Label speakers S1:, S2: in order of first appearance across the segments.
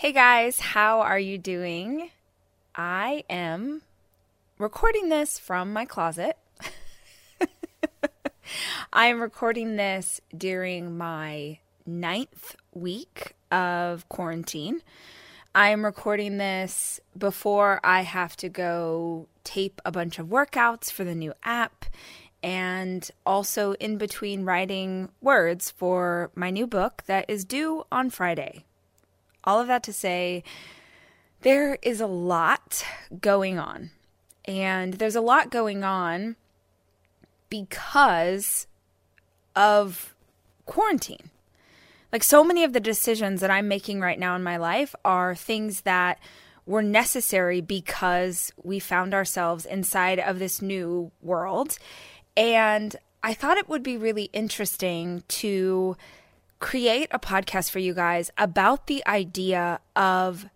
S1: Hey guys, how are you doing? I am recording this from my closet. I am recording this during my ninth week of quarantine. I am recording this before I have to go tape a bunch of workouts for the new app and also in between writing words for my new book that is due on Friday. All of that to say, there is a lot going on. And there's a lot going on because of quarantine. Like so many of the decisions that I'm making right now in my life are things that were necessary because we found ourselves inside of this new world. And I thought it would be really interesting to create a podcast for you guys about the idea of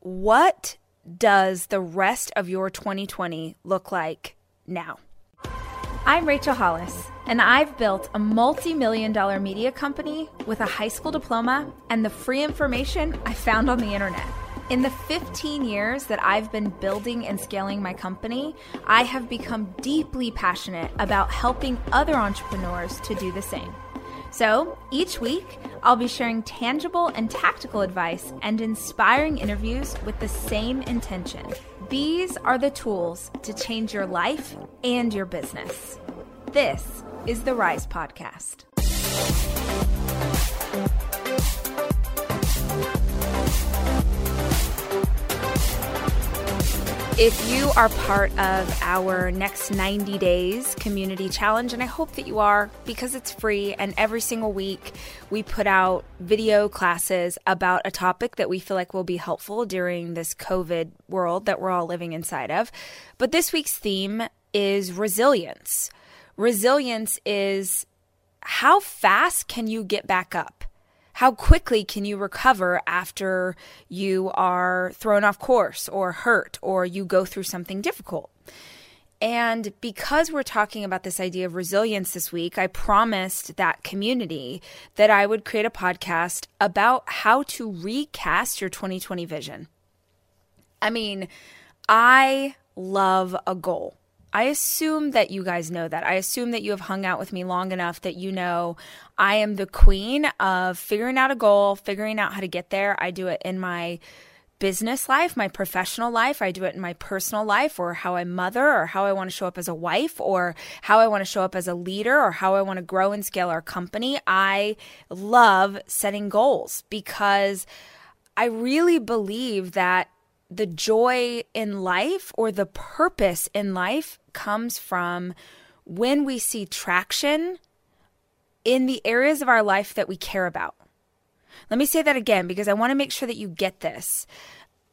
S1: what does the rest of your 2020 look like now? I'm Rachel Hollis, and I've built a multi million dollar media company with a high school diploma and the free information I found on the internet. In the 15 years that I've been building and scaling my company, I have become deeply passionate about helping other entrepreneurs to do the same. So each week, I'll be sharing tangible and tactical advice and inspiring interviews with the same intention. These are the tools to change your life and your business. This is the Rise Podcast. If you are part of our next 90 days community challenge, and I hope that you are because it's free, and every single week we put out video classes about a topic that we feel like will be helpful during this COVID world that we're all living inside of. But this week's theme is resilience. Resilience is how fast can you get back up? How quickly can you recover after you are thrown off course or hurt or you go through something difficult? And because we're talking about this idea of resilience this week, I promised that community that I would create a podcast about how to recast your 2020 vision. I mean, I love a goal. I assume that you guys know that. I assume that you have hung out with me long enough that you know I am the queen of figuring out a goal, figuring out how to get there. I do it in my business life, my professional life. I do it in my personal life, or how I mother, or how I want to show up as a wife, or how I want to show up as a leader, or how I want to grow and scale our company. I love setting goals because I really believe that the joy in life or the purpose in life comes from when we see traction in the areas of our life that we care about. Let me say that again because I want to make sure that you get this.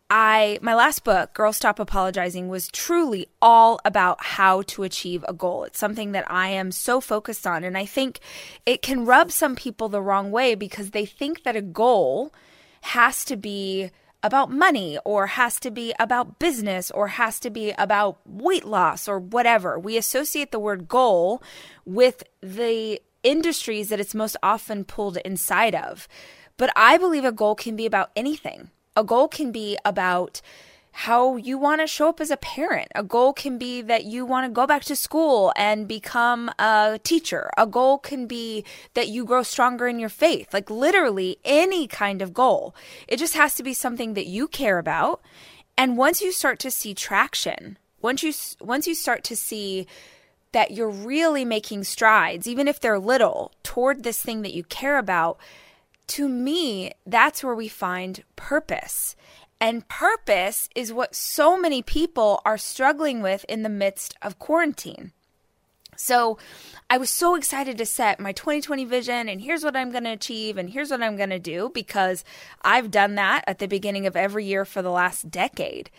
S1: I my last book, Girl Stop Apologizing, was truly all about how to achieve a goal. It's something that I am so focused on and I think it can rub some people the wrong way because they think that a goal has to be about money or has to be about business or has to be about weight loss or whatever. We associate the word goal with the industries that it's most often pulled inside of. But I believe a goal can be about anything. A goal can be about how you want to show up as a parent. A goal can be that you want to go back to school and become a teacher. A goal can be that you grow stronger in your faith. Like literally any kind of goal. It just has to be something that you care about. And once you start to see traction, once you once you start to see that you're really making strides, even if they're little, toward this thing that you care about, to me, that's where we find purpose. And purpose is what so many people are struggling with in the midst of quarantine. So I was so excited to set my 2020 vision and here's what I'm going to achieve and here's what I'm going to do because I've done that at the beginning of every year for the last decade.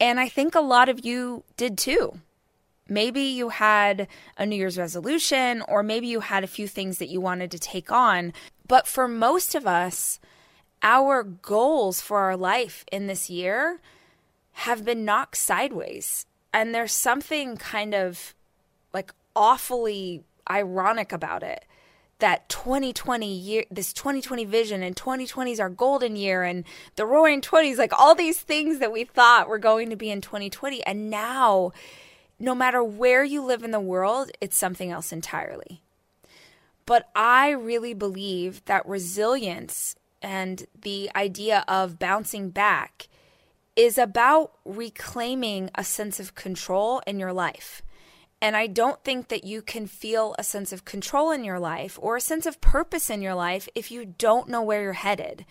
S1: And I think a lot of you did too. Maybe you had a New Year's resolution or maybe you had a few things that you wanted to take on. But for most of us, our goals for our life in this year have been knocked sideways. And there's something kind of like awfully ironic about it that 2020 year this 2020 vision and 2020 is our golden year and the roaring 20s like all these things that we thought were going to be in 2020 and now no matter where you live in the world it's something else entirely but i really believe that resilience and the idea of bouncing back is about reclaiming a sense of control in your life and I don't think that you can feel a sense of control in your life or a sense of purpose in your life if you don't know where you're headed.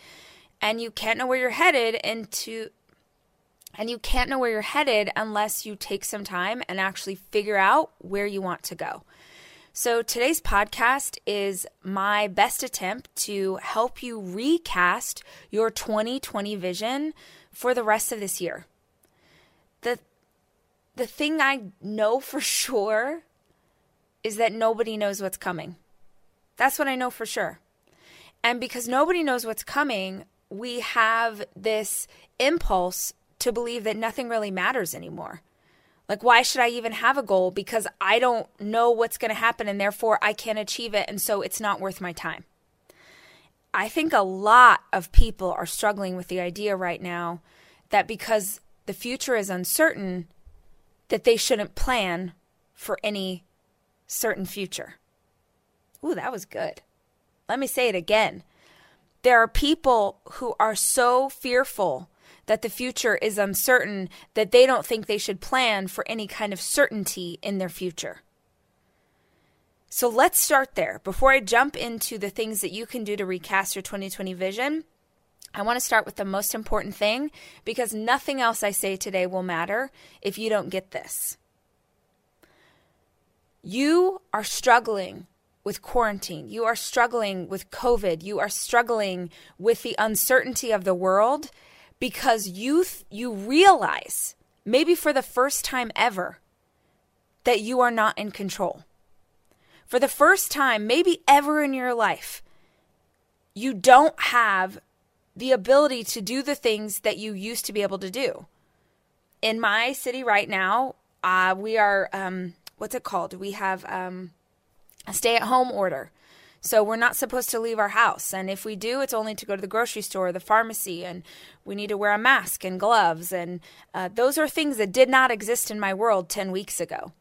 S1: And you can't know where you're headed into and you can't know where you're headed unless you take some time and actually figure out where you want to go. So, today's podcast is my best attempt to help you recast your 2020 vision for the rest of this year. The the thing I know for sure is that nobody knows what's coming. That's what I know for sure. And because nobody knows what's coming, we have this impulse to believe that nothing really matters anymore. Like, why should I even have a goal? Because I don't know what's going to happen and therefore I can't achieve it. And so it's not worth my time. I think a lot of people are struggling with the idea right now that because the future is uncertain, that they shouldn't plan for any certain future. Ooh, that was good. Let me say it again. There are people who are so fearful that the future is uncertain that they don't think they should plan for any kind of certainty in their future. So let's start there. Before I jump into the things that you can do to recast your 2020 vision, I want to start with the most important thing because nothing else I say today will matter if you don't get this. You are struggling with quarantine. You are struggling with COVID. You are struggling with the uncertainty of the world because you th- you realize maybe for the first time ever that you are not in control. For the first time maybe ever in your life, you don't have the ability to do the things that you used to be able to do. In my city right now, uh, we are, um, what's it called? We have um, a stay at home order. So we're not supposed to leave our house. And if we do, it's only to go to the grocery store or the pharmacy. And we need to wear a mask and gloves. And uh, those are things that did not exist in my world 10 weeks ago.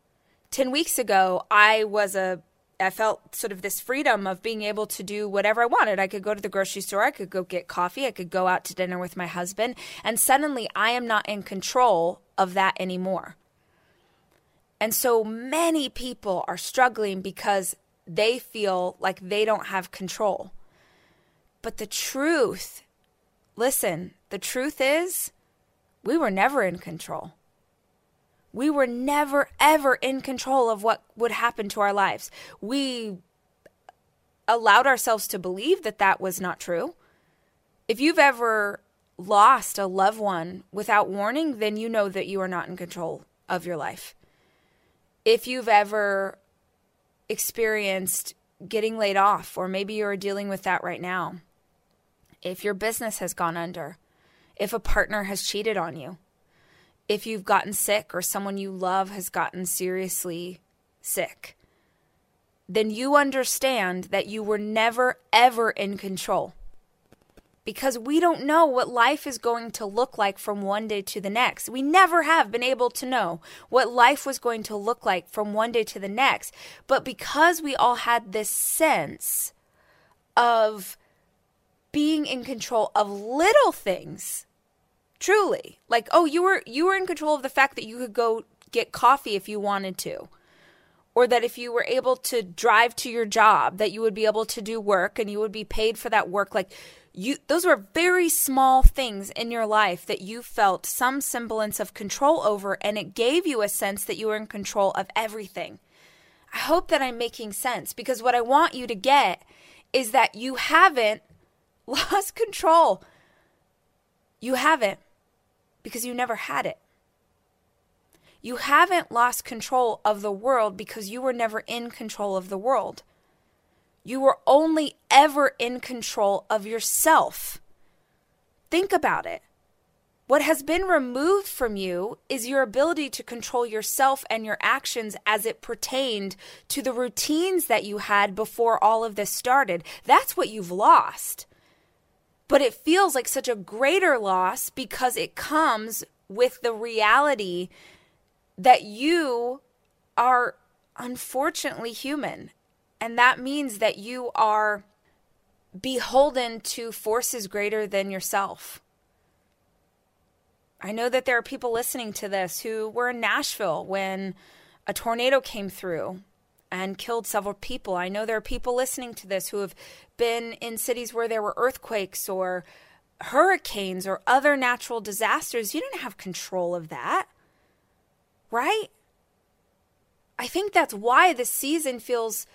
S1: 10 weeks ago, I was a I felt sort of this freedom of being able to do whatever I wanted. I could go to the grocery store, I could go get coffee, I could go out to dinner with my husband, and suddenly I am not in control of that anymore. And so many people are struggling because they feel like they don't have control. But the truth, listen, the truth is we were never in control. We were never, ever in control of what would happen to our lives. We allowed ourselves to believe that that was not true. If you've ever lost a loved one without warning, then you know that you are not in control of your life. If you've ever experienced getting laid off, or maybe you're dealing with that right now, if your business has gone under, if a partner has cheated on you, if you've gotten sick or someone you love has gotten seriously sick, then you understand that you were never, ever in control. Because we don't know what life is going to look like from one day to the next. We never have been able to know what life was going to look like from one day to the next. But because we all had this sense of being in control of little things, Truly. Like, oh, you were you were in control of the fact that you could go get coffee if you wanted to. Or that if you were able to drive to your job, that you would be able to do work and you would be paid for that work. Like you those were very small things in your life that you felt some semblance of control over and it gave you a sense that you were in control of everything. I hope that I'm making sense because what I want you to get is that you haven't lost control. You haven't because you never had it. You haven't lost control of the world because you were never in control of the world. You were only ever in control of yourself. Think about it. What has been removed from you is your ability to control yourself and your actions as it pertained to the routines that you had before all of this started. That's what you've lost. But it feels like such a greater loss because it comes with the reality that you are unfortunately human. And that means that you are beholden to forces greater than yourself. I know that there are people listening to this who were in Nashville when a tornado came through and killed several people. I know there are people listening to this who have been in cities where there were earthquakes or hurricanes or other natural disasters. You don't have control of that, right? I think that's why this season feels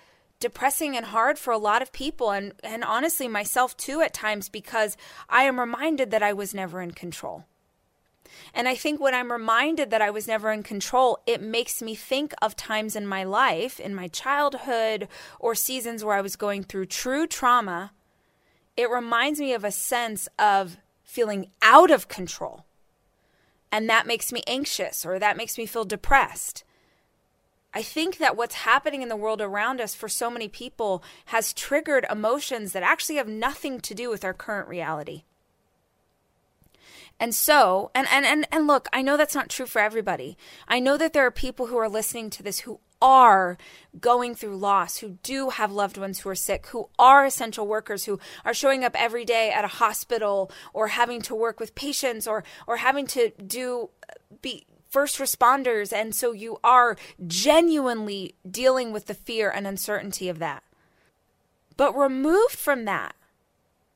S1: depressing and hard for a lot of people and and honestly myself too at times because I am reminded that I was never in control. And I think when I'm reminded that I was never in control, it makes me think of times in my life, in my childhood, or seasons where I was going through true trauma. It reminds me of a sense of feeling out of control. And that makes me anxious or that makes me feel depressed. I think that what's happening in the world around us for so many people has triggered emotions that actually have nothing to do with our current reality. And so, and, and, and, and look, I know that's not true for everybody. I know that there are people who are listening to this who are going through loss, who do have loved ones who are sick, who are essential workers, who are showing up every day at a hospital or having to work with patients or, or having to do, be, first responders. And so you are genuinely dealing with the fear and uncertainty of that. But removed from that,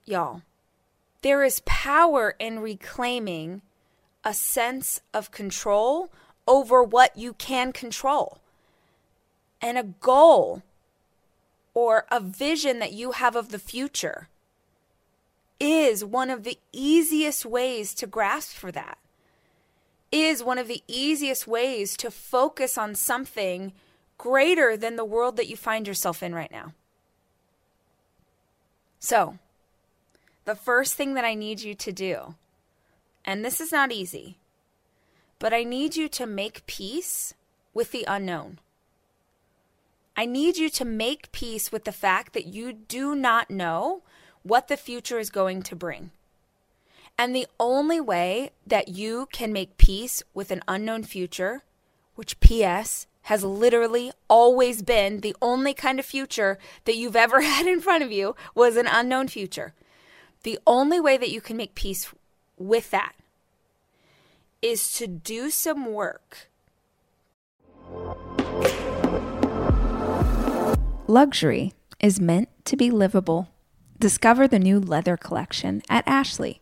S1: y'all, there is power in reclaiming a sense of control over what you can control and a goal or a vision that you have of the future is one of the easiest ways to grasp for that is one of the easiest ways to focus on something greater than the world that you find yourself in right now. So, the first thing that I need you to do, and this is not easy, but I need you to make peace with the unknown. I need you to make peace with the fact that you do not know what the future is going to bring. And the only way that you can make peace with an unknown future, which P.S. has literally always been the only kind of future that you've ever had in front of you, was an unknown future. The only way that you can make peace with that is to do some work.
S2: Luxury is meant to be livable. Discover the new leather collection at Ashley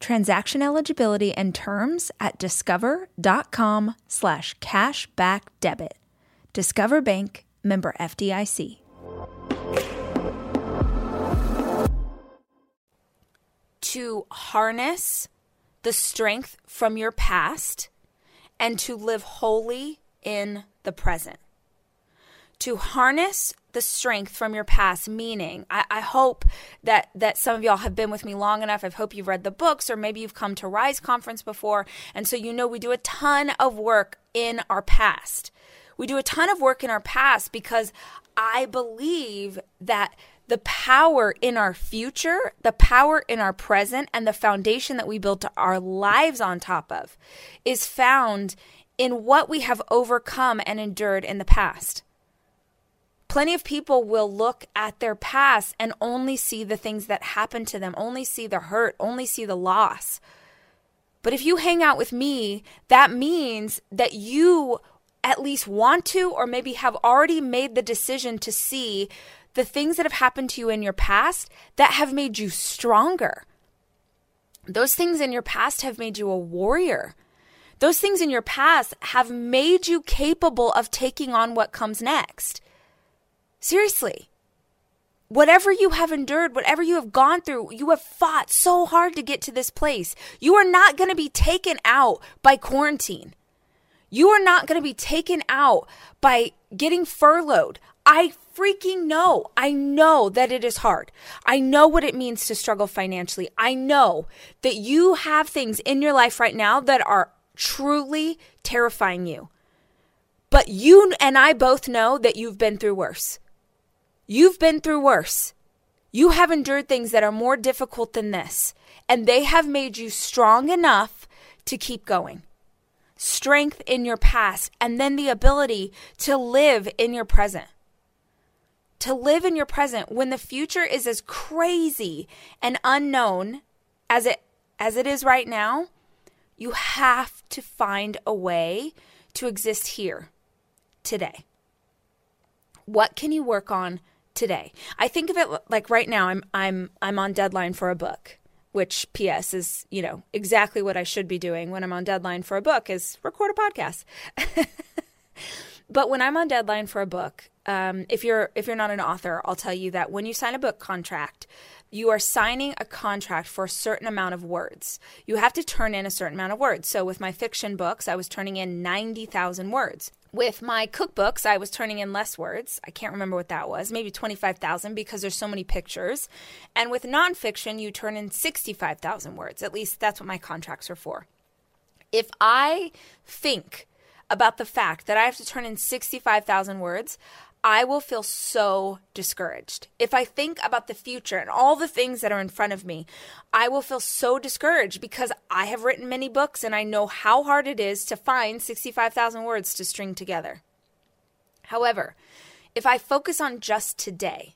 S1: Transaction eligibility and terms at discover.com slash cashback debit. Discover Bank, member FDIC. To harness the strength from your past and to live wholly in the present. To harness the strength from your past meaning. I, I, hope that that some of y'all have been with me long enough. I hope you've read the books or maybe you've come to rise conference before. And so you know we do a ton of work in our past. We do a ton of work in our past because I believe that the power in our future, the power in our present, and the foundation that we build our lives on top of is found in what we have overcome and endured in the past. Plenty of people will look at their past and only see the things that happened to them, only see the hurt, only see the loss. But if you hang out with me, that means that you at least want to, or maybe have already made the decision to see the things that have happened to you in your past that have made you stronger. Those things in your past have made you a warrior. Those things in your past have made you capable of taking on what comes next. Seriously. Whatever you have endured, whatever you have gone through, you have fought so hard to get to this place. You are not going to be taken out by quarantine. You are not going to be taken out by getting furloughed. I freaking know. I know that it is hard. I know what it means to struggle financially. I know that you have things in your life right now that are truly terrifying you. But you and I both know that you've been through worse. You've been through worse. You have endured things that are more difficult than this, and they have made you strong enough to keep going. Strength in your past, and then the ability to live in your present. To live in your present when the future is as crazy and unknown as it as it is right now, you have to find a way to exist here today. What can you work on today. I think of it like right now I'm I'm I'm on deadline for a book, which PS is, you know, exactly what I should be doing when I'm on deadline for a book is record a podcast. but when I'm on deadline for a book, um, if you're if you're not an author, I'll tell you that when you sign a book contract, you are signing a contract for a certain amount of words. You have to turn in a certain amount of words. So with my fiction books, I was turning in 90,000 words. With my cookbooks, I was turning in less words. I can't remember what that was, maybe 25,000 because there's so many pictures. And with nonfiction, you turn in 65,000 words. At least that's what my contracts are for. If I think about the fact that I have to turn in 65,000 words, I will feel so discouraged. If I think about the future and all the things that are in front of me, I will feel so discouraged because I have written many books and I know how hard it is to find 65,000 words to string together. However, if I focus on just today,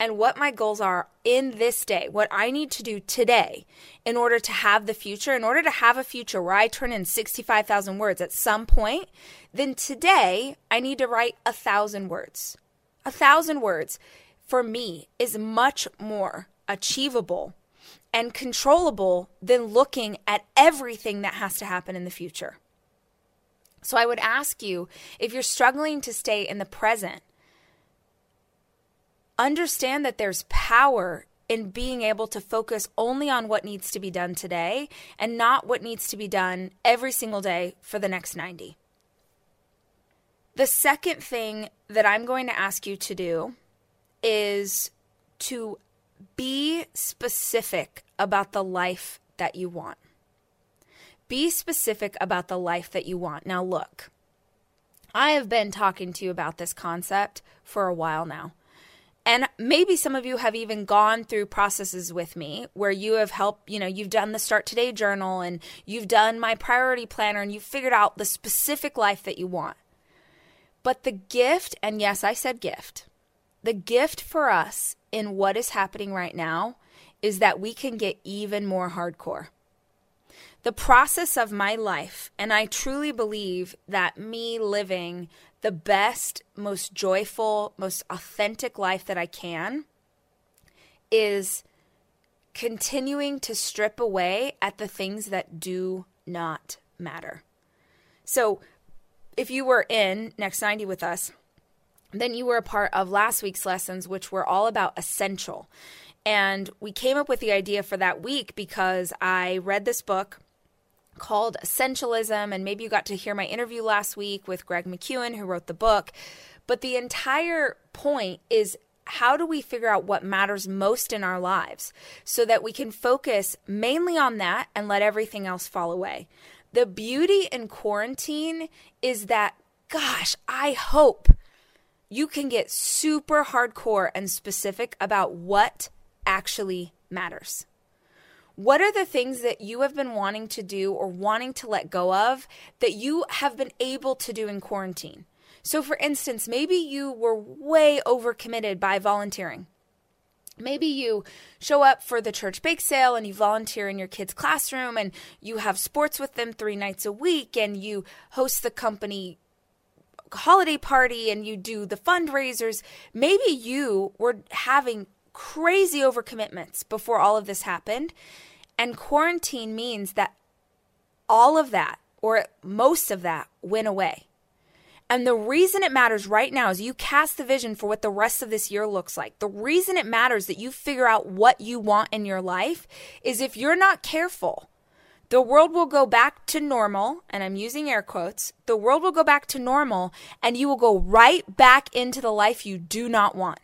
S1: and what my goals are in this day, what I need to do today in order to have the future, in order to have a future where I turn in 65,000 words at some point, then today I need to write a thousand words. A thousand words for me is much more achievable and controllable than looking at everything that has to happen in the future. So I would ask you if you're struggling to stay in the present, understand that there's power in being able to focus only on what needs to be done today and not what needs to be done every single day for the next 90. The second thing that I'm going to ask you to do is to be specific about the life that you want. Be specific about the life that you want. Now, look, I have been talking to you about this concept for a while now. And maybe some of you have even gone through processes with me where you have helped, you know, you've done the Start Today journal and you've done my priority planner and you've figured out the specific life that you want. But the gift, and yes, I said gift, the gift for us in what is happening right now is that we can get even more hardcore. The process of my life, and I truly believe that me living the best, most joyful, most authentic life that I can is continuing to strip away at the things that do not matter. So, if you were in Next 90 with us, then you were a part of last week's lessons, which were all about essential. And we came up with the idea for that week because I read this book called Essentialism. And maybe you got to hear my interview last week with Greg McKeown, who wrote the book. But the entire point is how do we figure out what matters most in our lives so that we can focus mainly on that and let everything else fall away? The beauty in quarantine is that gosh, I hope you can get super hardcore and specific about what actually matters. What are the things that you have been wanting to do or wanting to let go of that you have been able to do in quarantine? So, for instance, maybe you were way overcommitted by volunteering. Maybe you show up for the church bake sale and you volunteer in your kid's classroom and you have sports with them three nights a week and you host the company holiday party and you do the fundraisers. Maybe you were having crazy overcommitments before all of this happened. And quarantine means that all of that, or most of that, went away. And the reason it matters right now is you cast the vision for what the rest of this year looks like. The reason it matters that you figure out what you want in your life is if you're not careful, the world will go back to normal, and I'm using air quotes. The world will go back to normal, and you will go right back into the life you do not want.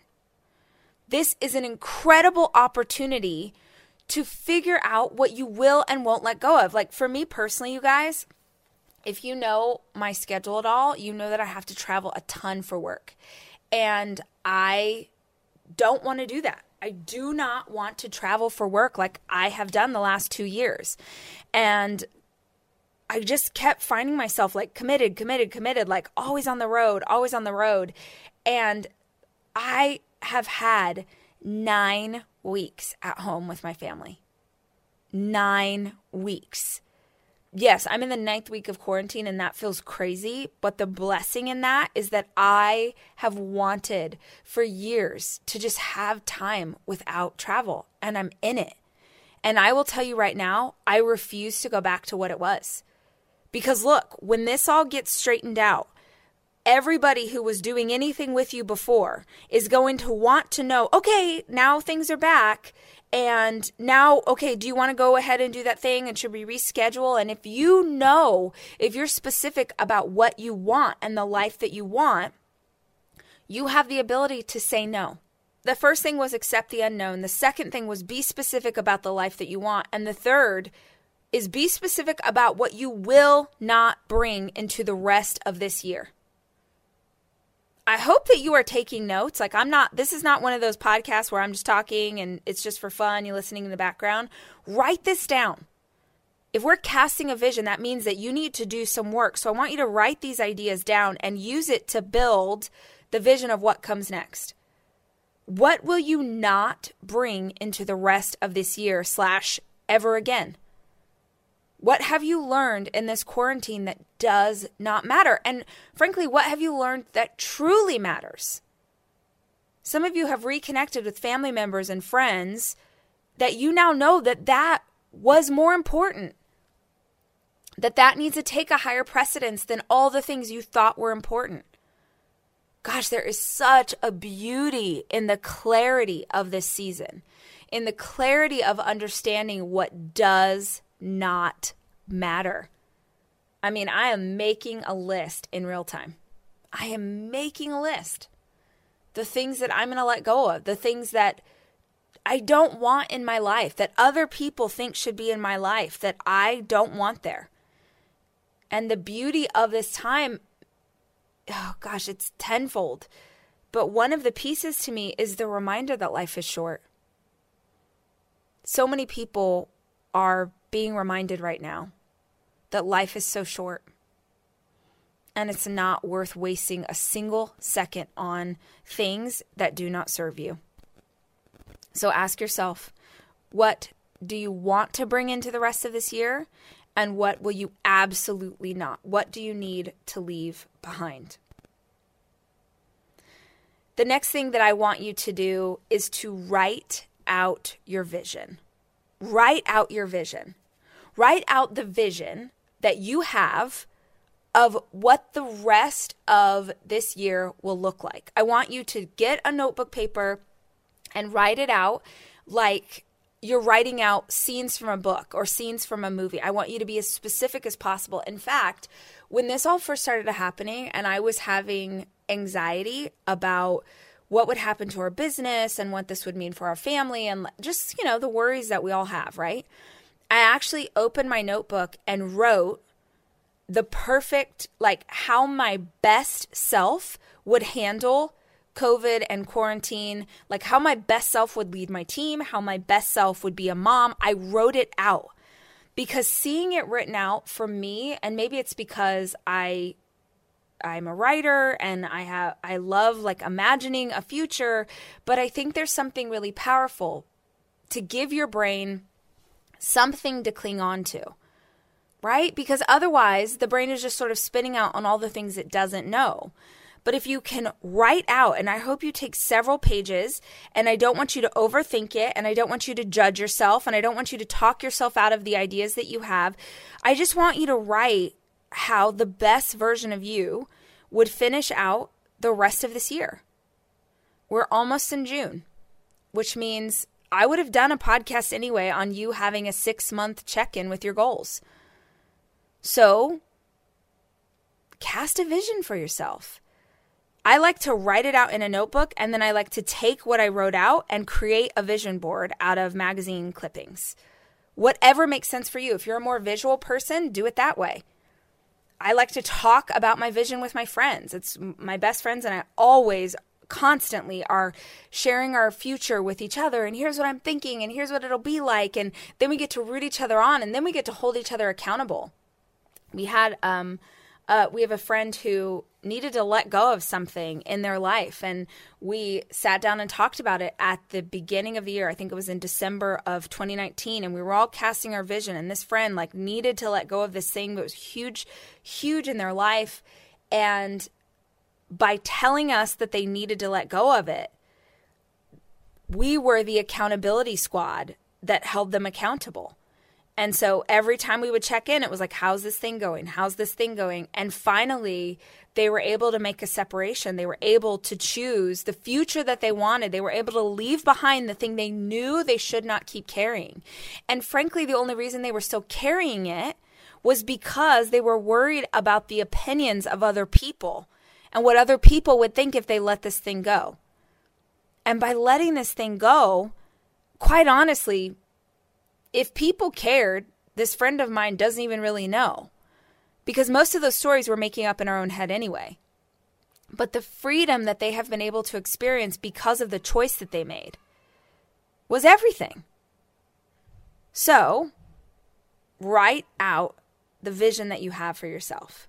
S1: This is an incredible opportunity to figure out what you will and won't let go of. Like for me personally, you guys, if you know my schedule at all, you know that I have to travel a ton for work. And I don't want to do that. I do not want to travel for work like I have done the last two years. And I just kept finding myself like committed, committed, committed, like always on the road, always on the road. And I have had nine weeks at home with my family. Nine weeks yes, I'm in the ninth week of quarantine and that feels crazy. But the blessing in that is that I have wanted for years to just have time without travel and I'm in it. And I will tell you right now, I refuse to go back to what it was. Because look, when this all gets straightened out, everybody who was doing anything with you before is going to want to know okay, now things are back. And now, okay, do you want to go ahead and do that thing? And should we reschedule? And if you know, if you're specific about what you want and the life that you want, you have the ability to say no. The first thing was accept the unknown. The second thing was be specific about the life that you want. And the third is be specific about what you will not bring into the rest of this year. I hope that you are taking notes. Like, I'm not, this is not one of those podcasts where I'm just talking and it's just for fun, you're listening in the background. Write this down. If we're casting a vision, that means that you need to do some work. So I want you to write these ideas down and use it to build the vision of what comes next. What will you not bring into the rest of this year slash ever again? What have you learned in this quarantine that does not matter? And frankly, what have you learned that truly matters? Some of you have reconnected with family members and friends that you now know that that was more important. That that needs to take a higher precedence than all the things you thought were important. Gosh, there is such a beauty in the clarity of this season, in the clarity of understanding what does not matter. I mean, I am making a list in real time. I am making a list. The things that I'm going to let go of, the things that I don't want in my life, that other people think should be in my life, that I don't want there. And the beauty of this time, oh gosh, it's tenfold. But one of the pieces to me is the reminder that life is short. So many people are being reminded right now that life is so short and it's not worth wasting a single second on things that do not serve you. So ask yourself, what do you want to bring into the rest of this year? And what will you absolutely not? What do you need to leave behind? The next thing that I want you to do is to write out your vision. Write out your vision. Write out the vision that you have of what the rest of this year will look like. I want you to get a notebook paper and write it out like you're writing out scenes from a book or scenes from a movie. I want you to be as specific as possible. In fact, when this all first started happening and I was having anxiety about what would happen to our business and what this would mean for our family and just, you know, the worries that we all have, right? I actually opened my notebook and wrote the perfect, like how my best self would handle COVID and quarantine, like how my best self would lead my team, how my best self would be a mom. I wrote it out because seeing it written out for me, and maybe it's because I I'm a writer and I have I love like imagining a future, but I think there's something really powerful to give your brain something to cling on to. Right? Because otherwise the brain is just sort of spinning out on all the things it doesn't know. But if you can write out, and I hope you take several pages, and I don't want you to overthink it, and I don't want you to judge yourself, and I don't want you to talk yourself out of the ideas that you have. I just want you to write how the best version of you would finish out the rest of this year. We're almost in June, which means I would have done a podcast anyway on you having a six month check in with your goals. So, cast a vision for yourself. I like to write it out in a notebook and then I like to take what I wrote out and create a vision board out of magazine clippings. Whatever makes sense for you. If you're a more visual person, do it that way. I like to talk about my vision with my friends. It's my best friends, and I always constantly are sharing our future with each other and here's what I'm thinking and here's what it'll be like and then we get to root each other on and then we get to hold each other accountable. We had um uh, we have a friend who needed to let go of something in their life. And we sat down and talked about it at the beginning of the year. I think it was in December of 2019. And we were all casting our vision. And this friend, like, needed to let go of this thing that was huge, huge in their life. And by telling us that they needed to let go of it, we were the accountability squad that held them accountable. And so every time we would check in, it was like, how's this thing going? How's this thing going? And finally, they were able to make a separation. They were able to choose the future that they wanted. They were able to leave behind the thing they knew they should not keep carrying. And frankly, the only reason they were still carrying it was because they were worried about the opinions of other people and what other people would think if they let this thing go. And by letting this thing go, quite honestly, if people cared, this friend of mine doesn't even really know. Because most of those stories we're making up in our own head anyway. But the freedom that they have been able to experience because of the choice that they made was everything. So, write out the vision that you have for yourself.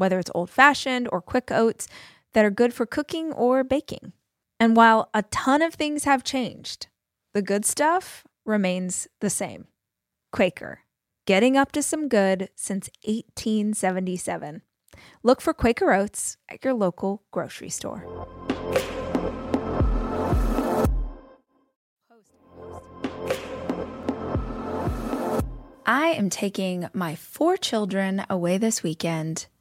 S2: whether it's old fashioned or quick oats that are good for cooking or baking. And while a ton of things have changed, the good stuff remains the same. Quaker, getting up to some good since 1877. Look for Quaker Oats at your local grocery store. I am taking my four children away this weekend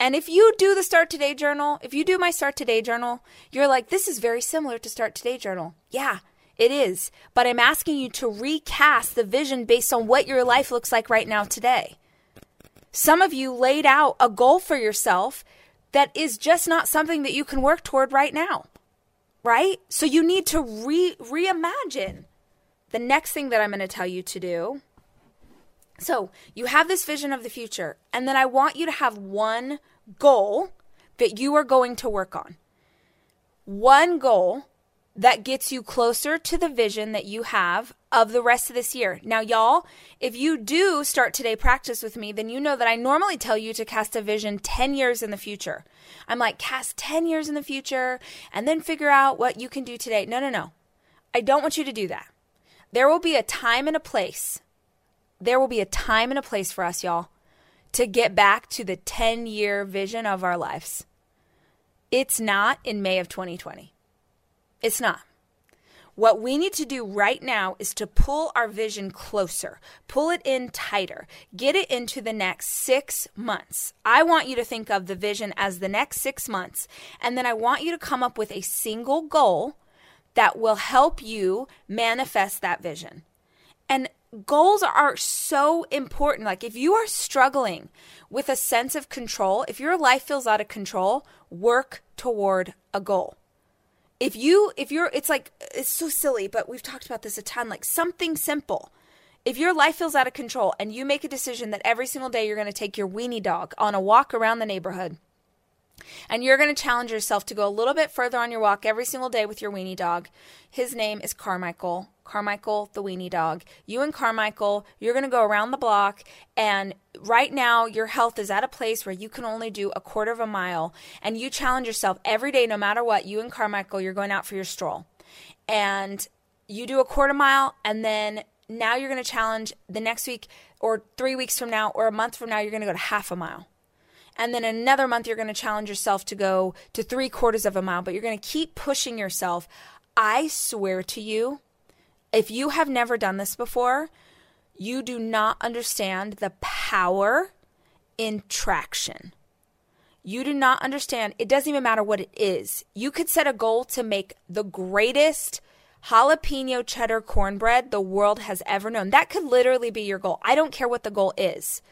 S1: And if you do the Start Today journal, if you do my Start Today journal, you're like, this is very similar to Start Today journal. Yeah, it is. But I'm asking you to recast the vision based on what your life looks like right now today. Some of you laid out a goal for yourself that is just not something that you can work toward right now. Right? So you need to re reimagine. The next thing that I'm going to tell you to do so you have this vision of the future, and then I want you to have one goal that you are going to work on. One goal that gets you closer to the vision that you have of the rest of this year. Now, y'all, if you do start today practice with me, then you know that I normally tell you to cast a vision 10 years in the future. I'm like, cast 10 years in the future and then figure out what you can do today. No, no, no. I don't want you to do that. There will be a time and a place there will be a time and a place for us, y'all, to get back to the 10 year vision of our lives. It's not in May of 2020. It's not. What we need to do right now is to pull our vision closer, pull it in tighter, get it into the next six months. I want you to think of the vision as the next six months, and then I want you to come up with a single goal that will help you manifest that vision. And goals are so important. Like if you are struggling with a sense of control, if your life feels out of control, work toward a goal. If you if you're it's like it's so silly, but we've talked about this a ton like something simple. If your life feels out of control and you make a decision that every single day you're going to take your weenie dog on a walk around the neighborhood, and you're going to challenge yourself to go a little bit further on your walk every single day with your weenie dog. His name is Carmichael. Carmichael, the weenie dog. You and Carmichael, you're going to go around the block. And right now, your health is at a place where you can only do a quarter of a mile. And you challenge yourself every day, no matter what. You and Carmichael, you're going out for your stroll. And you do a quarter mile. And then now you're going to challenge the next week or three weeks from now or a month from now, you're going to go to half a mile. And then another month, you're going to challenge yourself to go to three quarters of a mile, but you're going to keep pushing yourself. I swear to you, if you have never done this before, you do not understand the power in traction. You do not understand. It doesn't even matter what it is. You could set a goal to make the greatest jalapeno cheddar cornbread the world has ever known. That could literally be your goal. I don't care what the goal is.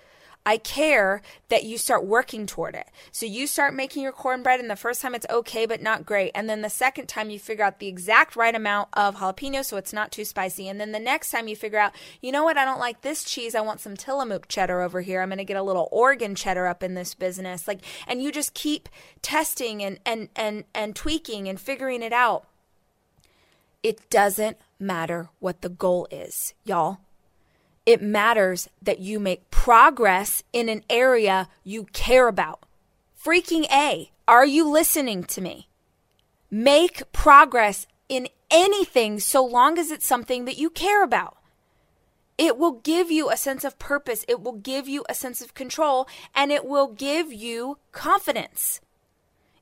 S1: I care that you start working toward it. So you start making your cornbread, and the first time it's okay, but not great. And then the second time you figure out the exact right amount of jalapeno so it's not too spicy. And then the next time you figure out, you know what, I don't like this cheese. I want some Tillamook cheddar over here. I'm going to get a little Oregon cheddar up in this business. Like, and you just keep testing and, and, and, and tweaking and figuring it out. It doesn't matter what the goal is, y'all it matters that you make progress in an area you care about. Freaking A, are you listening to me? Make progress in anything so long as it's something that you care about. It will give you a sense of purpose, it will give you a sense of control, and it will give you confidence.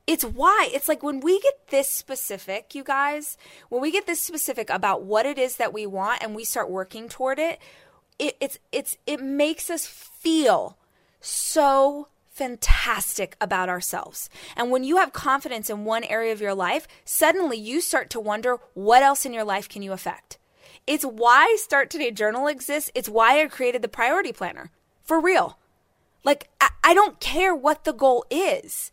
S1: It's why it's like when we get this specific, you guys, when we get this specific about what it is that we want and we start working toward it, it, it's it's it makes us feel so fantastic about ourselves. And when you have confidence in one area of your life, suddenly you start to wonder what else in your life can you affect. It's why Start Today Journal exists. It's why I created the priority planner. For real. Like, I, I don't care what the goal is.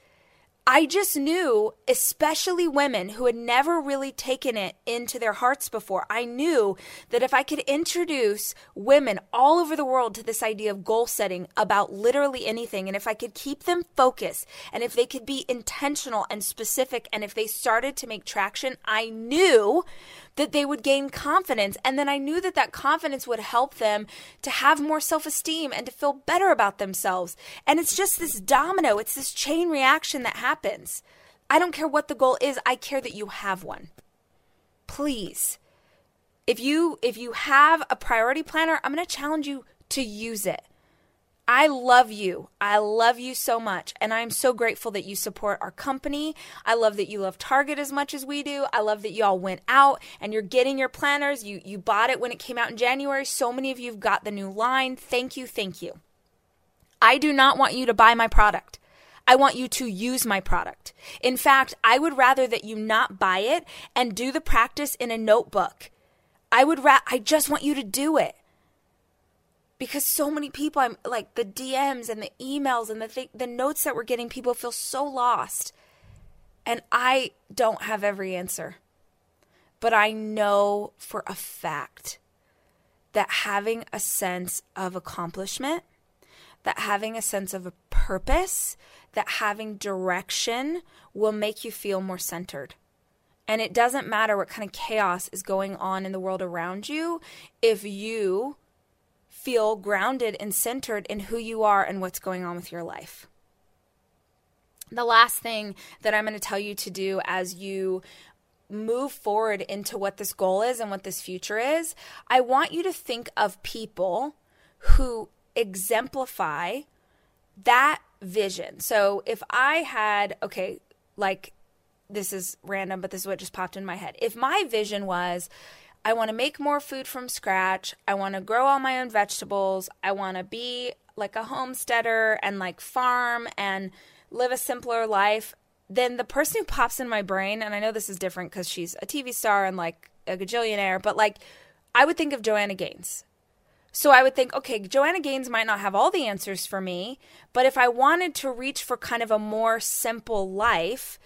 S1: I just knew, especially women who had never really taken it into their hearts before, I knew that if I could introduce women all over the world to this idea of goal setting about literally anything, and if I could keep them focused, and if they could be intentional and specific, and if they started to make traction, I knew that they would gain confidence. And then I knew that that confidence would help them to have more self esteem and to feel better about themselves. And it's just this domino, it's this chain reaction that happens. I don't care what the goal is, I care that you have one. Please. If you if you have a priority planner, I'm going to challenge you to use it. I love you. I love you so much. And I'm so grateful that you support our company. I love that you love Target as much as we do. I love that you all went out and you're getting your planners. You you bought it when it came out in January. So many of you've got the new line. Thank you. Thank you. I do not want you to buy my product. I want you to use my product. In fact, I would rather that you not buy it and do the practice in a notebook. I would ra- I just want you to do it because so many people i'm like the dms and the emails and the th- the notes that we're getting people feel so lost. And i don't have every answer. But i know for a fact that having a sense of accomplishment that having a sense of a purpose that having direction will make you feel more centered. And it doesn't matter what kind of chaos is going on in the world around you if you feel grounded and centered in who you are and what's going on with your life. The last thing that I'm going to tell you to do as you move forward into what this goal is and what this future is, I want you to think of people who exemplify that vision. So if I had, okay, like this is random, but this is what just popped in my head. If my vision was, I want to make more food from scratch. I want to grow all my own vegetables. I want to be like a homesteader and like farm and live a simpler life. Then the person who pops in my brain, and I know this is different because she's a TV star and like a gajillionaire, but like I would think of Joanna Gaines. So I would think, okay, Joanna Gaines might not have all the answers for me, but if I wanted to reach for kind of a more simple life,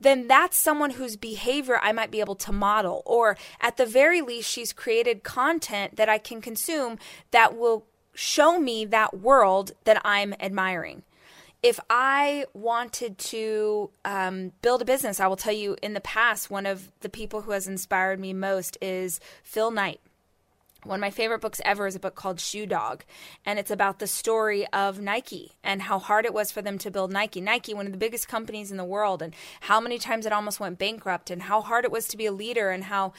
S1: then that's someone whose behavior I might be able to model. Or at the very least, she's created content that I can consume that will show me that world that I'm admiring. If I wanted to um, build a business, I will tell you in the past, one of the people who has inspired me most is Phil Knight. One of my favorite books ever is a book called Shoe Dog, and it's about the story of Nike and how hard it was for them to build Nike. Nike, one of the biggest companies in the world, and how many times it almost went bankrupt, and how hard it was to be a leader, and how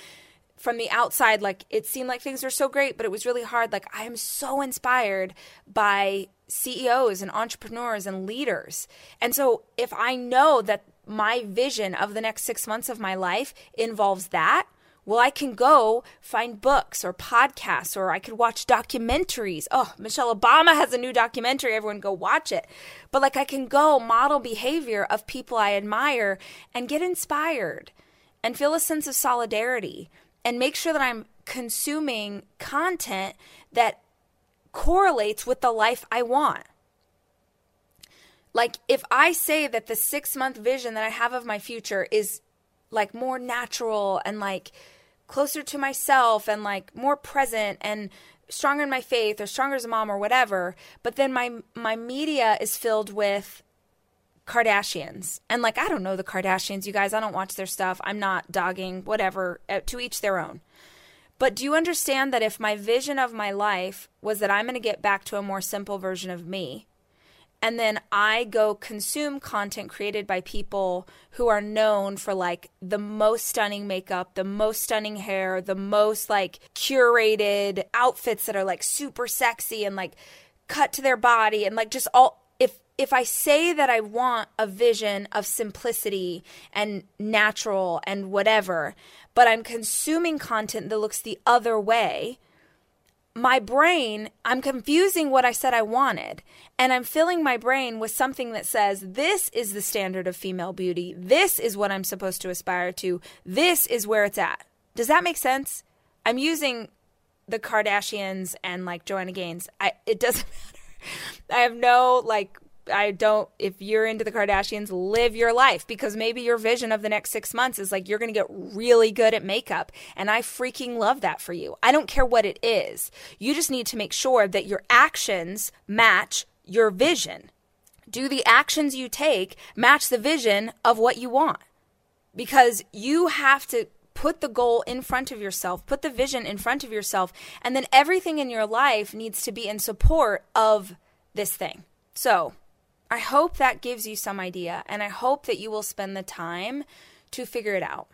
S1: from the outside, like it seemed like things were so great, but it was really hard. Like, I am so inspired by CEOs and entrepreneurs and leaders. And so, if I know that my vision of the next six months of my life involves that, well, I can go find books or podcasts or I could watch documentaries. Oh, Michelle Obama has a new documentary. Everyone go watch it. But like I can go model behavior of people I admire and get inspired and feel a sense of solidarity and make sure that I'm consuming content that correlates with the life I want. Like if I say that the 6 month vision that I have of my future is like more natural and like closer to myself and like more present and stronger in my faith or stronger as a mom or whatever. But then my my media is filled with Kardashians. And like I don't know the Kardashians you guys. I don't watch their stuff. I'm not dogging whatever uh, to each their own. But do you understand that if my vision of my life was that I'm going to get back to a more simple version of me and then I go consume content created by people who are known for like the most stunning makeup, the most stunning hair, the most like curated outfits that are like super sexy and like cut to their body and like just all if if I say that I want a vision of simplicity and natural and whatever, but I'm consuming content that looks the other way, my brain, I'm confusing what I said I wanted. And I'm filling my brain with something that says, this is the standard of female beauty. This is what I'm supposed to aspire to. This is where it's at. Does that make sense? I'm using the Kardashians and like Joanna Gaines. I, it doesn't matter. I have no like I don't, if you're into the Kardashians, live your life because maybe your vision of the next six months is like you're going to get really good at makeup. And I freaking love that for you. I don't care what it is. You just need to make sure that your actions match your vision. Do the actions you take match the vision of what you want? Because you have to put the goal in front of yourself, put the vision in front of yourself, and then everything in your life needs to be in support of this thing. So, I hope that gives you some idea, and I hope that you will spend the time to figure it out.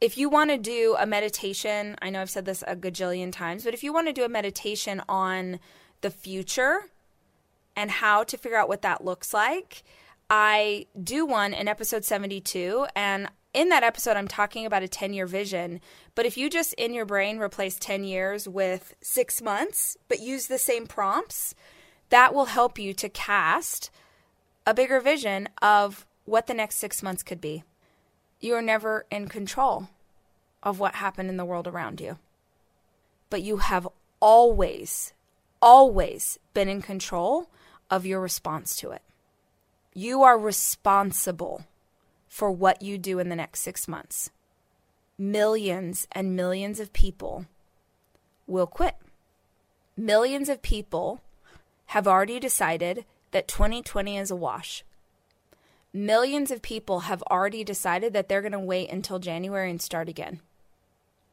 S1: If you want to do a meditation, I know I've said this a gajillion times, but if you want to do a meditation on the future and how to figure out what that looks like, I do one in episode 72, and in that episode, I'm talking about a 10 year vision. But if you just in your brain replace 10 years with six months, but use the same prompts, that will help you to cast a bigger vision of what the next six months could be. You are never in control of what happened in the world around you, but you have always, always been in control of your response to it. You are responsible for what you do in the next six months. Millions and millions of people will quit. Millions of people have already decided that 2020 is a wash. Millions of people have already decided that they're going to wait until January and start again.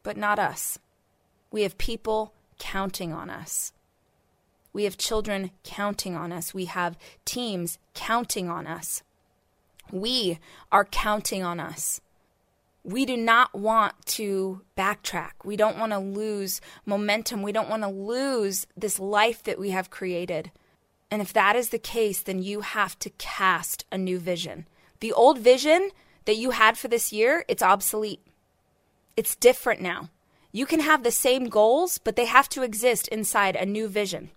S1: But not us. We have people counting on us. We have children counting on us. We have teams counting on us. We are counting on us. We do not want to backtrack. We don't want to lose momentum. We don't want to lose this life that we have created. And if that is the case, then you have to cast a new vision. The old vision that you had for this year, it's obsolete. It's different now. You can have the same goals, but they have to exist inside a new vision.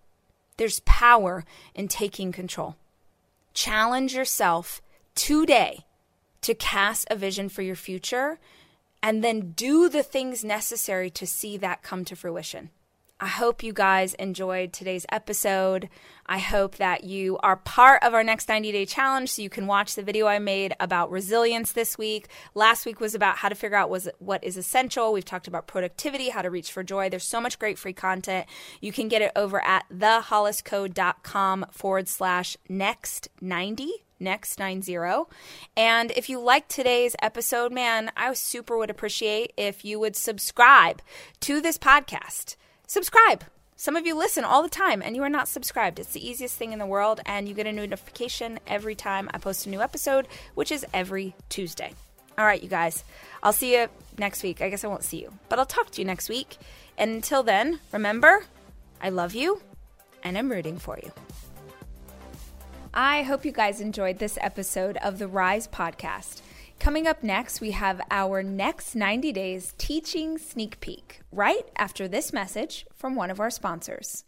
S1: There's power in taking control. Challenge yourself today to cast a vision for your future and then do the things necessary to see that come to fruition. I hope you guys enjoyed today's episode. I hope that you are part of our next 90 day challenge so you can watch the video I made about resilience this week. Last week was about how to figure out what is essential. We've talked about productivity, how to reach for joy. There's so much great free content. You can get it over at thehollisco.com forward slash next 90 next 90. And if you like today's episode, man, I super would appreciate if you would subscribe to this podcast. Subscribe. Some of you listen all the time and you are not subscribed. It's the easiest thing in the world, and you get a notification every time I post a new episode, which is every Tuesday. All right, you guys, I'll see you next week. I guess I won't see you, but I'll talk to you next week. And until then, remember, I love you and I'm rooting for you. I hope you guys enjoyed this episode of the Rise podcast. Coming up next, we have our next 90 days teaching sneak peek right after this message from one of our sponsors.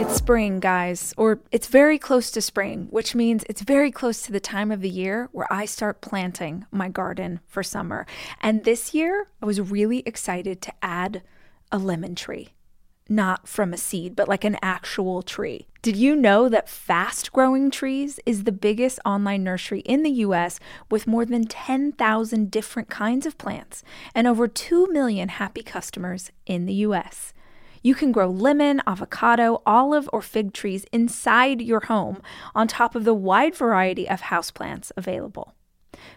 S1: It's spring, guys, or it's very close to spring, which means it's very close to the time of the year where I start planting my garden for summer. And this year, I was really excited to add a lemon tree not from a seed, but like an actual tree. Did you know that Fast Growing Trees is the biggest online nursery in the US with more than 10,000 different kinds of plants and over 2 million happy customers in the US? You can grow lemon, avocado, olive, or fig trees inside your home on top of the wide variety of houseplants available.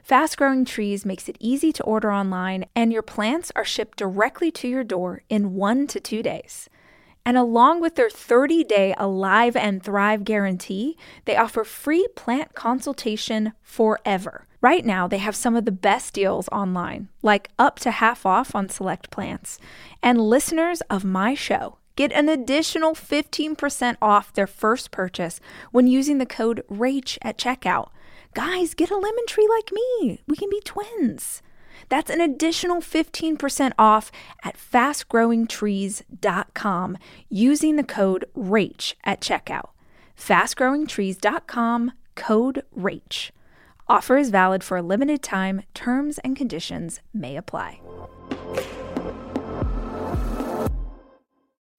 S1: Fast Growing Trees makes it easy to order online, and your plants are shipped directly to your door in one to two days. And along with their 30 day Alive and Thrive guarantee, they offer free plant consultation forever. Right now, they have some of the best deals online, like up to half off on select plants. And listeners of my show get an additional 15% off their first purchase when using the code RACH at checkout. Guys, get a lemon tree like me. We can be twins. That's an additional 15% off at fastgrowingtrees.com using the code RACH at checkout. Fastgrowingtrees.com code RACH. Offer is valid for a limited time. Terms and conditions may apply.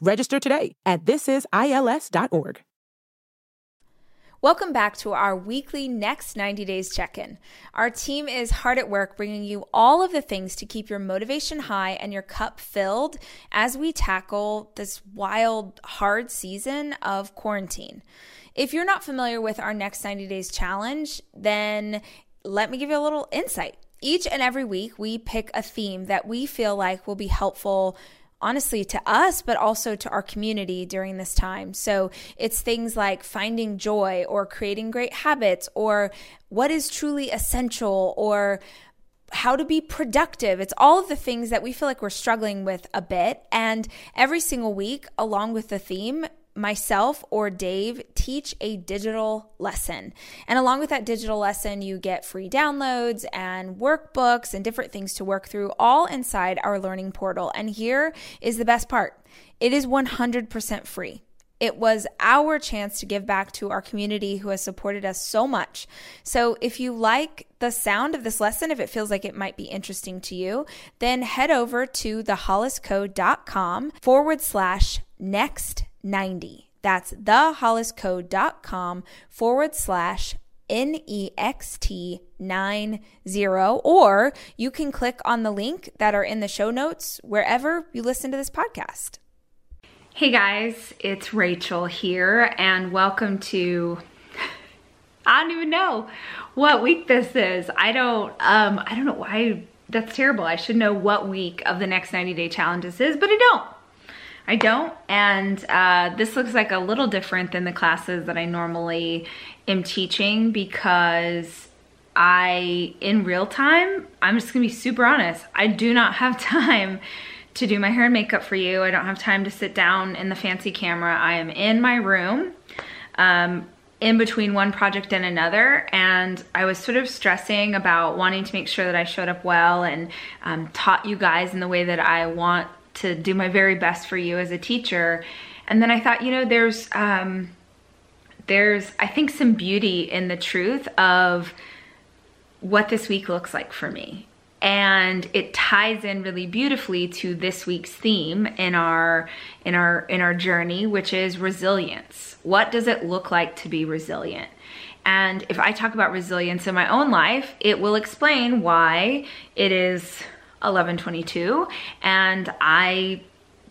S3: Register today at thisisils.org.
S1: Welcome back to our weekly Next 90 Days check in. Our team is hard at work bringing you all of the things to keep your motivation high and your cup filled as we tackle this wild, hard season of quarantine. If you're not familiar with our Next 90 Days challenge, then let me give you a little insight. Each and every week, we pick a theme that we feel like will be helpful honestly to us, but also to our community during this time. So it's things like finding joy or creating great habits or what is truly essential or how to be productive. It's all of the things that we feel like we're struggling with a bit. And every single week, along with the theme, myself or Dave teach a digital lesson. And along with that digital lesson, you get free downloads and workbooks and different things to work through, all inside our learning portal. And here is the best part it is 100% free. It was our chance to give back to our community who has supported us so much. So, if you like the sound of this lesson, if it feels like it might be interesting to you, then head over to thehollisco.com forward slash next 90. That's thehollisco.com forward slash NEXT 90, or you can click on the link that are in the show notes wherever you listen to this podcast. Hey guys, it's Rachel here, and welcome to. I don't even know what week this is. I don't. Um, I don't know why. That's terrible. I should know what week of the next 90 day challenge this is, but I don't. I don't. And uh, this looks like a little different than the classes that I normally am teaching because I, in real time, I'm just gonna be super honest, I do not have time to do my hair and makeup for you. I don't have time to sit down in the fancy camera. I am in my room. Um, in between one project and another and I was sort of stressing about wanting to make sure that I showed up well and um, taught you guys in the way that I want to do my very best for you as a teacher. And then I thought, you know, there's um, there's I think some beauty in the truth of what this week looks like for me. And it ties in really beautifully to this week's theme in our in our in our journey, which is resilience. What does it look like to be resilient? And if I talk about resilience in my own life, it will explain why it is 1122 and I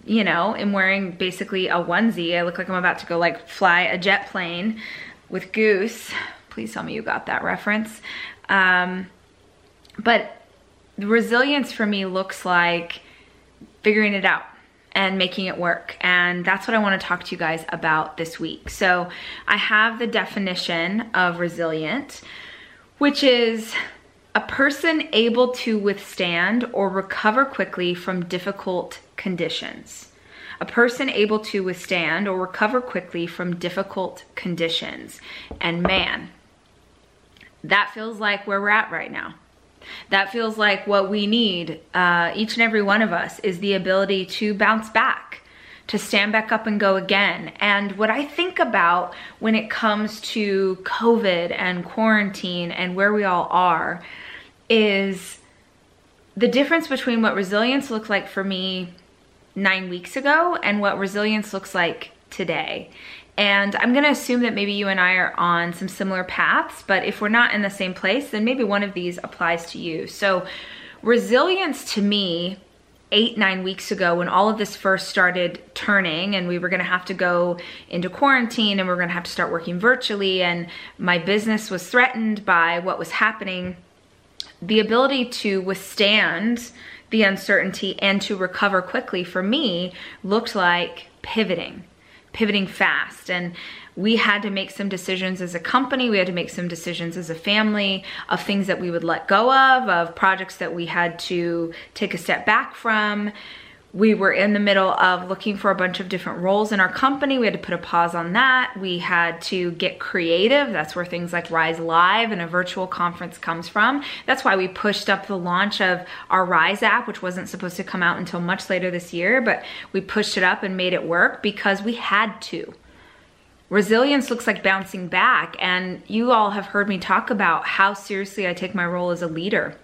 S1: you know am wearing basically a onesie. I look like I'm about to go like fly a jet plane with Goose. Please tell me you got that reference. Um, but resilience for me looks like figuring it out and making it work. And that's what I want to talk to you guys about this week. So I have the definition of resilient, which is a person able to withstand or recover quickly from difficult conditions. A person able to withstand or recover quickly from difficult conditions. And man, that feels like where we're at right now. That feels like what we need, uh, each and every one of us, is the ability to bounce back, to stand back up and go again. And what I think about when it comes to COVID and quarantine and where we all are is the difference between what resilience looks like for me nine weeks ago and what resilience looks like today. And I'm gonna assume that maybe you and I are on some similar paths, but if we're not in the same place, then maybe one of these applies to you. So, resilience to me, eight, nine weeks ago, when all of this first started turning and we were gonna have to go into quarantine and we are gonna have to start working virtually, and my business was threatened by what was happening the ability to withstand the uncertainty and to recover quickly for me looked like pivoting, pivoting fast. And we had to make some decisions as a company, we had to make some decisions as a family of things that we would let go of, of projects that we had to take a step back from. We were in the middle of looking for a bunch of different roles in our company. We had to put a pause on that. We had to get creative. That's where things like Rise Live and a virtual conference comes from. That's why we pushed up the launch of our Rise app, which wasn't supposed to come out until much later this year, but we pushed it up and made it work because we had to. Resilience looks like bouncing back, and you all have heard me talk about how seriously I take my role as a leader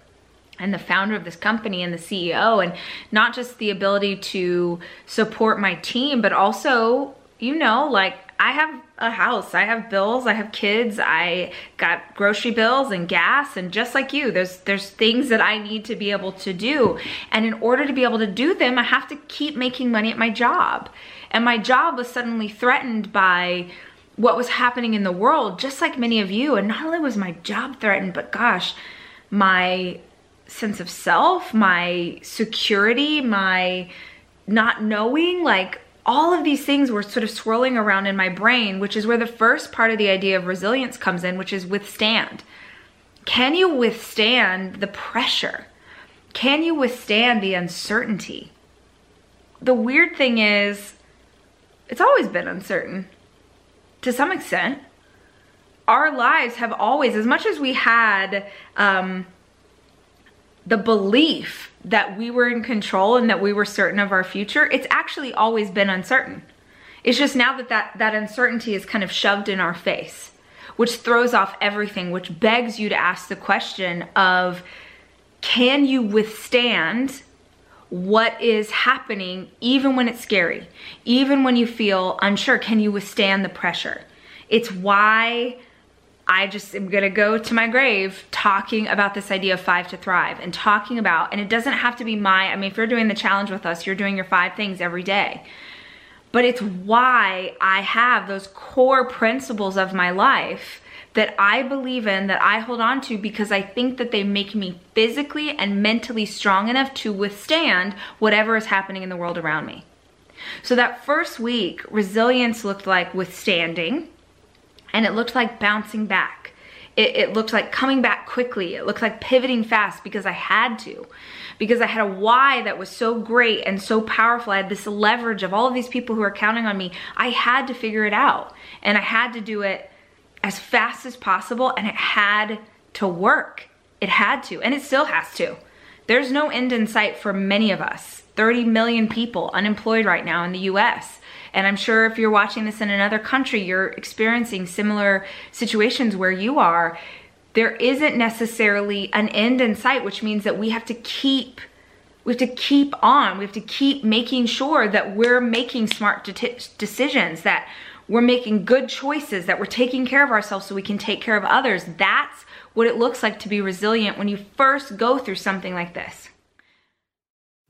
S1: and the founder of this company and the CEO, and not just the ability to support my team, but also, you know, like I have a house, I have bills, I have kids, I got grocery bills and gas, and just like you, there's there's things that I need to be able to do. And in order to be able to do them, I have to keep making money at my job. And my job was suddenly threatened by what was happening in the world, just like many of you. And not only was my job threatened, but gosh, my sense of self, my security, my not knowing, like all of these things were sort of swirling around in my brain, which is where the first part of the idea of resilience comes in, which is withstand. Can you withstand the pressure? Can you withstand the uncertainty? The weird thing is, it's always been uncertain to some extent. Our lives have always, as much as we had um, the belief that we were in control and that we were certain of our future, it's actually always been uncertain. It's just now that that, that uncertainty is kind of shoved in our face, which throws off everything, which begs you to ask the question of can you withstand what is happening even when it's scary, even when you feel unsure? Can you withstand the pressure? It's why I just am gonna go to my grave talking about this idea of five to thrive and talking about, and it doesn't have to be my, I mean, if you're doing the challenge with us, you're doing your five things every day. But it's why I have those core principles of my life that I believe in, that I hold on to because I think that they make me physically and mentally strong enough to withstand whatever is happening in the world around me. So that first week, resilience looked like withstanding and it looked like bouncing back. It, it, looked like coming back quickly. It looked like pivoting fast because I had to. Because I had a why that was so great and so powerful. I had this leverage of all of these people who are counting on me. I had to figure it out. And I had to do it as fast as possible. And it had to work. It had to. And it still has to. There's no end in sight for many of us. 30 million people unemployed right now in the US. And I'm sure if you're watching this in another country, you're experiencing similar situations where you are. There isn't necessarily an end in sight, which means that we have to keep we have to keep on. We have to keep making sure that we're making smart de- decisions, that we're making good choices, that we're taking care of ourselves so we can take care of others. That's what it looks like to be resilient when you first go through something like this.